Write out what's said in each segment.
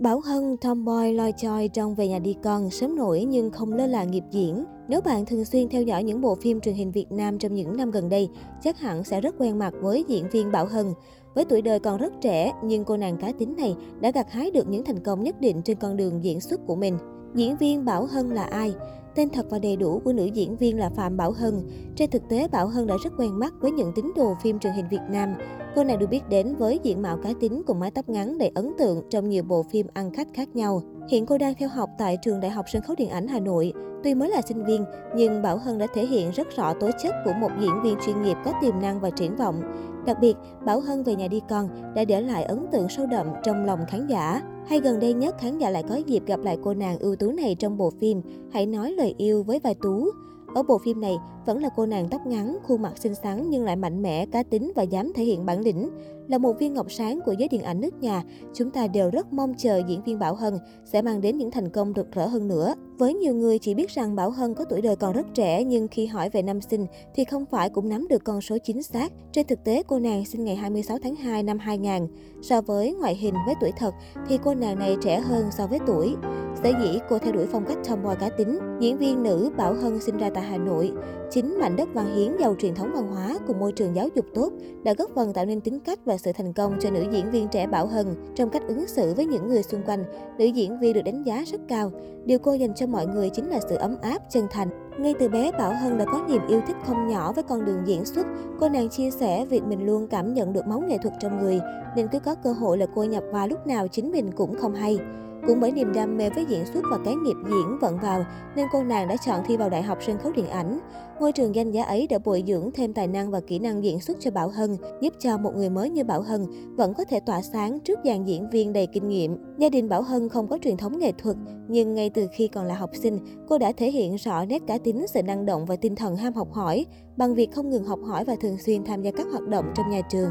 Bảo Hân tomboy loi choi trong Về nhà đi con, sớm nổi nhưng không lơ là nghiệp diễn. Nếu bạn thường xuyên theo dõi những bộ phim truyền hình Việt Nam trong những năm gần đây, chắc hẳn sẽ rất quen mặt với diễn viên Bảo Hân. Với tuổi đời còn rất trẻ, nhưng cô nàng cá tính này đã gặt hái được những thành công nhất định trên con đường diễn xuất của mình. Diễn viên Bảo Hân là ai? Tên thật và đầy đủ của nữ diễn viên là Phạm Bảo Hân. Trên thực tế, Bảo Hân đã rất quen mắt với những tín đồ phim truyền hình Việt Nam. Cô này được biết đến với diện mạo cá tính cùng mái tóc ngắn đầy ấn tượng trong nhiều bộ phim ăn khách khác nhau. Hiện cô đang theo học tại trường Đại học Sân khấu Điện ảnh Hà Nội. Tuy mới là sinh viên, nhưng Bảo Hân đã thể hiện rất rõ tố chất của một diễn viên chuyên nghiệp có tiềm năng và triển vọng. Đặc biệt, Bảo Hân về nhà đi con đã để lại ấn tượng sâu đậm trong lòng khán giả. Hay gần đây nhất, khán giả lại có dịp gặp lại cô nàng ưu tú này trong bộ phim Hãy nói lời yêu với vai Tú. Ở bộ phim này, vẫn là cô nàng tóc ngắn, khuôn mặt xinh xắn nhưng lại mạnh mẽ, cá tính và dám thể hiện bản lĩnh. Là một viên ngọc sáng của giới điện ảnh nước nhà, chúng ta đều rất mong chờ diễn viên Bảo Hân sẽ mang đến những thành công rực rỡ hơn nữa. Với nhiều người chỉ biết rằng Bảo Hân có tuổi đời còn rất trẻ nhưng khi hỏi về năm sinh thì không phải cũng nắm được con số chính xác. Trên thực tế, cô nàng sinh ngày 26 tháng 2 năm 2000. So với ngoại hình với tuổi thật thì cô nàng này trẻ hơn so với tuổi. Sở dĩ cô theo đuổi phong cách tomboy cá tính, diễn viên nữ Bảo Hân sinh ra tại Hà Nội. Chính mảnh đất văn hiến giàu truyền thống văn hóa cùng môi trường giáo dục tốt đã góp phần tạo nên tính cách và sự thành công cho nữ diễn viên trẻ Bảo Hân. Trong cách ứng xử với những người xung quanh, nữ diễn viên được đánh giá rất cao. Điều cô dành cho mọi người chính là sự ấm áp, chân thành. Ngay từ bé, Bảo Hân đã có niềm yêu thích không nhỏ với con đường diễn xuất. Cô nàng chia sẻ việc mình luôn cảm nhận được máu nghệ thuật trong người, nên cứ có cơ hội là cô nhập vào lúc nào chính mình cũng không hay. Cũng bởi niềm đam mê với diễn xuất và cái nghiệp diễn vận vào, nên cô nàng đã chọn thi vào Đại học Sân khấu Điện ảnh. Ngôi trường danh giá ấy đã bồi dưỡng thêm tài năng và kỹ năng diễn xuất cho Bảo Hân, giúp cho một người mới như Bảo Hân vẫn có thể tỏa sáng trước dàn diễn viên đầy kinh nghiệm. Gia đình Bảo Hân không có truyền thống nghệ thuật, nhưng ngay từ khi còn là học sinh, cô đã thể hiện rõ nét cá tính, sự năng động và tinh thần ham học hỏi bằng việc không ngừng học hỏi và thường xuyên tham gia các hoạt động trong nhà trường.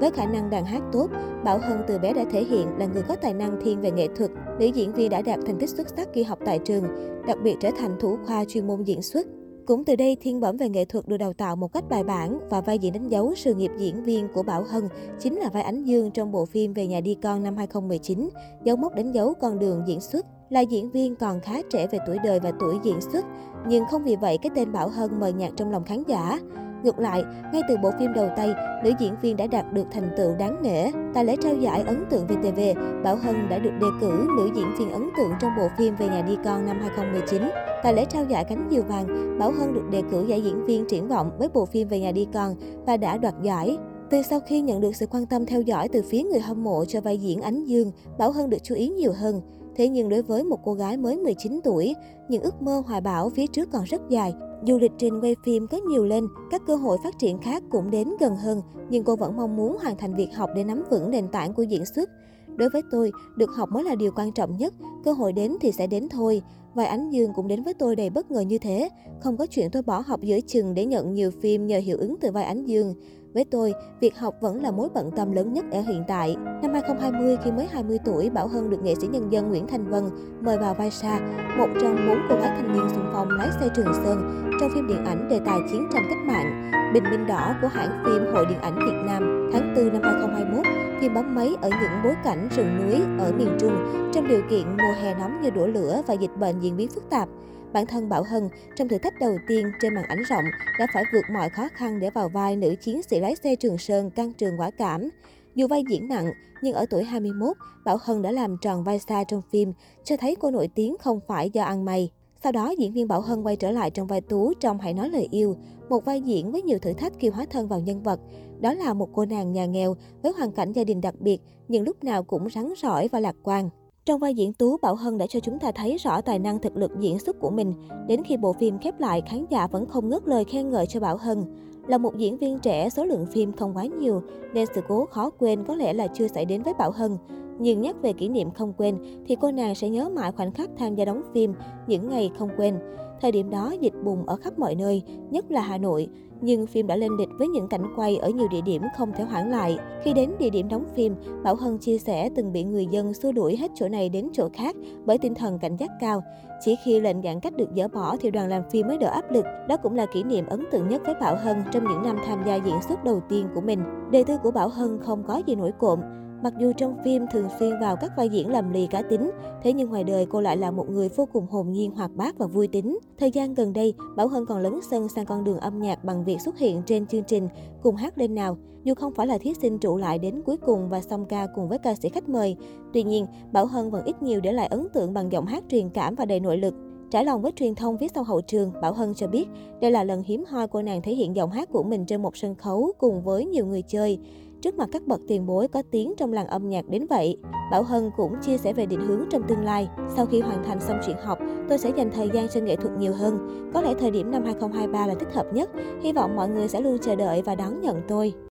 Với khả năng đàn hát tốt, Bảo Hân từ bé đã thể hiện là người có tài năng thiên về nghệ thuật. Nữ diễn viên đã đạt thành tích xuất sắc khi học tại trường, đặc biệt trở thành thủ khoa chuyên môn diễn xuất. Cũng từ đây, thiên bẩm về nghệ thuật được đào tạo một cách bài bản và vai diễn đánh dấu sự nghiệp diễn viên của Bảo Hân chính là vai Ánh Dương trong bộ phim Về nhà đi con năm 2019, dấu mốc đánh dấu con đường diễn xuất. Là diễn viên còn khá trẻ về tuổi đời và tuổi diễn xuất, nhưng không vì vậy cái tên Bảo Hân mờ nhạt trong lòng khán giả. Ngược lại, ngay từ bộ phim đầu tay, nữ diễn viên đã đạt được thành tựu đáng nể. Tại lễ trao giải ấn tượng VTV, Bảo Hân đã được đề cử nữ diễn viên ấn tượng trong bộ phim Về nhà đi con năm 2019. Tại lễ trao giải cánh diều vàng, Bảo Hân được đề cử giải diễn viên triển vọng với bộ phim Về nhà đi con và đã đoạt giải. Từ sau khi nhận được sự quan tâm theo dõi từ phía người hâm mộ cho vai diễn Ánh Dương, Bảo Hân được chú ý nhiều hơn. Thế nhưng đối với một cô gái mới 19 tuổi, những ước mơ hoài bão phía trước còn rất dài. Dù lịch trình quay phim có nhiều lên, các cơ hội phát triển khác cũng đến gần hơn, nhưng cô vẫn mong muốn hoàn thành việc học để nắm vững nền tảng của diễn xuất. Đối với tôi, được học mới là điều quan trọng nhất, cơ hội đến thì sẽ đến thôi. Vai Ánh Dương cũng đến với tôi đầy bất ngờ như thế. Không có chuyện tôi bỏ học giữa chừng để nhận nhiều phim nhờ hiệu ứng từ vai Ánh Dương. Với tôi, việc học vẫn là mối bận tâm lớn nhất ở hiện tại. Năm 2020, khi mới 20 tuổi, Bảo Hân được nghệ sĩ nhân dân Nguyễn Thanh Vân mời vào vai Sa, một trong bốn cô gái thanh niên xung phong lái xe Trường Sơn trong phim điện ảnh đề tài chiến tranh cách mạng. Bình minh đỏ của hãng phim Hội Điện ảnh Việt Nam tháng 4 năm 2021, phim bấm máy ở những bối cảnh rừng núi ở miền Trung trong điều kiện mùa hè nóng như đổ lửa và dịch bệnh diễn biến phức tạp. Bản thân Bảo Hân, trong thử thách đầu tiên trên màn ảnh rộng, đã phải vượt mọi khó khăn để vào vai nữ chiến sĩ lái xe Trường Sơn căng trường quả cảm. Dù vai diễn nặng, nhưng ở tuổi 21, Bảo Hân đã làm tròn vai xa trong phim, cho thấy cô nổi tiếng không phải do ăn may. Sau đó, diễn viên Bảo Hân quay trở lại trong vai Tú trong Hãy nói lời yêu, một vai diễn với nhiều thử thách khi hóa thân vào nhân vật. Đó là một cô nàng nhà nghèo với hoàn cảnh gia đình đặc biệt, nhưng lúc nào cũng rắn rỏi và lạc quan. Trong vai diễn Tú, Bảo Hân đã cho chúng ta thấy rõ tài năng thực lực diễn xuất của mình. Đến khi bộ phim khép lại, khán giả vẫn không ngớt lời khen ngợi cho Bảo Hân. Là một diễn viên trẻ, số lượng phim không quá nhiều, nên sự cố khó quên có lẽ là chưa xảy đến với Bảo Hân. Nhưng nhắc về kỷ niệm không quên, thì cô nàng sẽ nhớ mãi khoảnh khắc tham gia đóng phim, những ngày không quên. Thời điểm đó, dịch bùng ở khắp mọi nơi, nhất là Hà Nội. Nhưng phim đã lên lịch với những cảnh quay ở nhiều địa điểm không thể hoãn lại. Khi đến địa điểm đóng phim, Bảo Hân chia sẻ từng bị người dân xua đuổi hết chỗ này đến chỗ khác bởi tinh thần cảnh giác cao. Chỉ khi lệnh giãn cách được dỡ bỏ thì đoàn làm phim mới đỡ áp lực. Đó cũng là kỷ niệm ấn tượng nhất với Bảo Hân trong những năm tham gia diễn xuất đầu tiên của mình. Đề tư của Bảo Hân không có gì nổi cộm. Mặc dù trong phim thường xuyên vào các vai diễn làm lì cá tính, thế nhưng ngoài đời cô lại là một người vô cùng hồn nhiên, hoạt bát và vui tính. Thời gian gần đây, Bảo Hân còn lấn sân sang con đường âm nhạc bằng việc xuất hiện trên chương trình Cùng hát lên nào. Dù không phải là thí sinh trụ lại đến cuối cùng và song ca cùng với ca sĩ khách mời, tuy nhiên Bảo Hân vẫn ít nhiều để lại ấn tượng bằng giọng hát truyền cảm và đầy nội lực. Trải lòng với truyền thông viết sau hậu trường, Bảo Hân cho biết đây là lần hiếm hoi cô nàng thể hiện giọng hát của mình trên một sân khấu cùng với nhiều người chơi. Trước mặt các bậc tiền bối có tiếng trong làng âm nhạc đến vậy, Bảo Hân cũng chia sẻ về định hướng trong tương lai. Sau khi hoàn thành xong chuyện học, tôi sẽ dành thời gian sân nghệ thuật nhiều hơn. Có lẽ thời điểm năm 2023 là thích hợp nhất. Hy vọng mọi người sẽ luôn chờ đợi và đón nhận tôi.